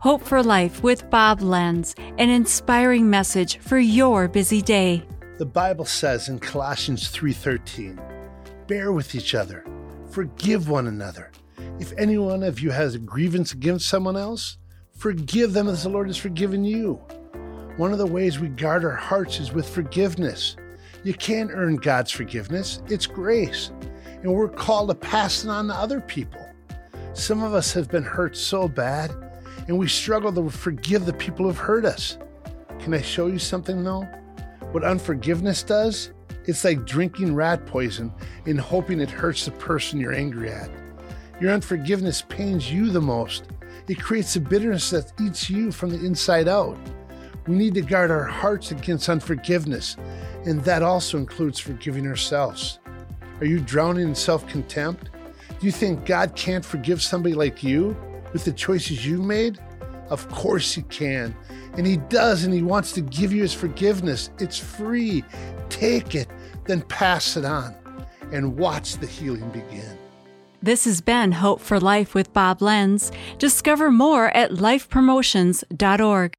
Hope for Life with Bob Lenz, an inspiring message for your busy day. The Bible says in Colossians 3:13, "Bear with each other, forgive one another. If any one of you has a grievance against someone else, forgive them as the Lord has forgiven you." One of the ways we guard our hearts is with forgiveness. You can't earn God's forgiveness, it's grace. And we're called to pass it on to other people. Some of us have been hurt so bad and we struggle to forgive the people who've hurt us. Can I show you something though? What unforgiveness does? It's like drinking rat poison and hoping it hurts the person you're angry at. Your unforgiveness pains you the most. It creates a bitterness that eats you from the inside out. We need to guard our hearts against unforgiveness, and that also includes forgiving ourselves. Are you drowning in self contempt? Do you think God can't forgive somebody like you? With the choices you made? Of course He can. And He does, and He wants to give you His forgiveness. It's free. Take it, then pass it on, and watch the healing begin. This has been Hope for Life with Bob Lenz. Discover more at lifepromotions.org.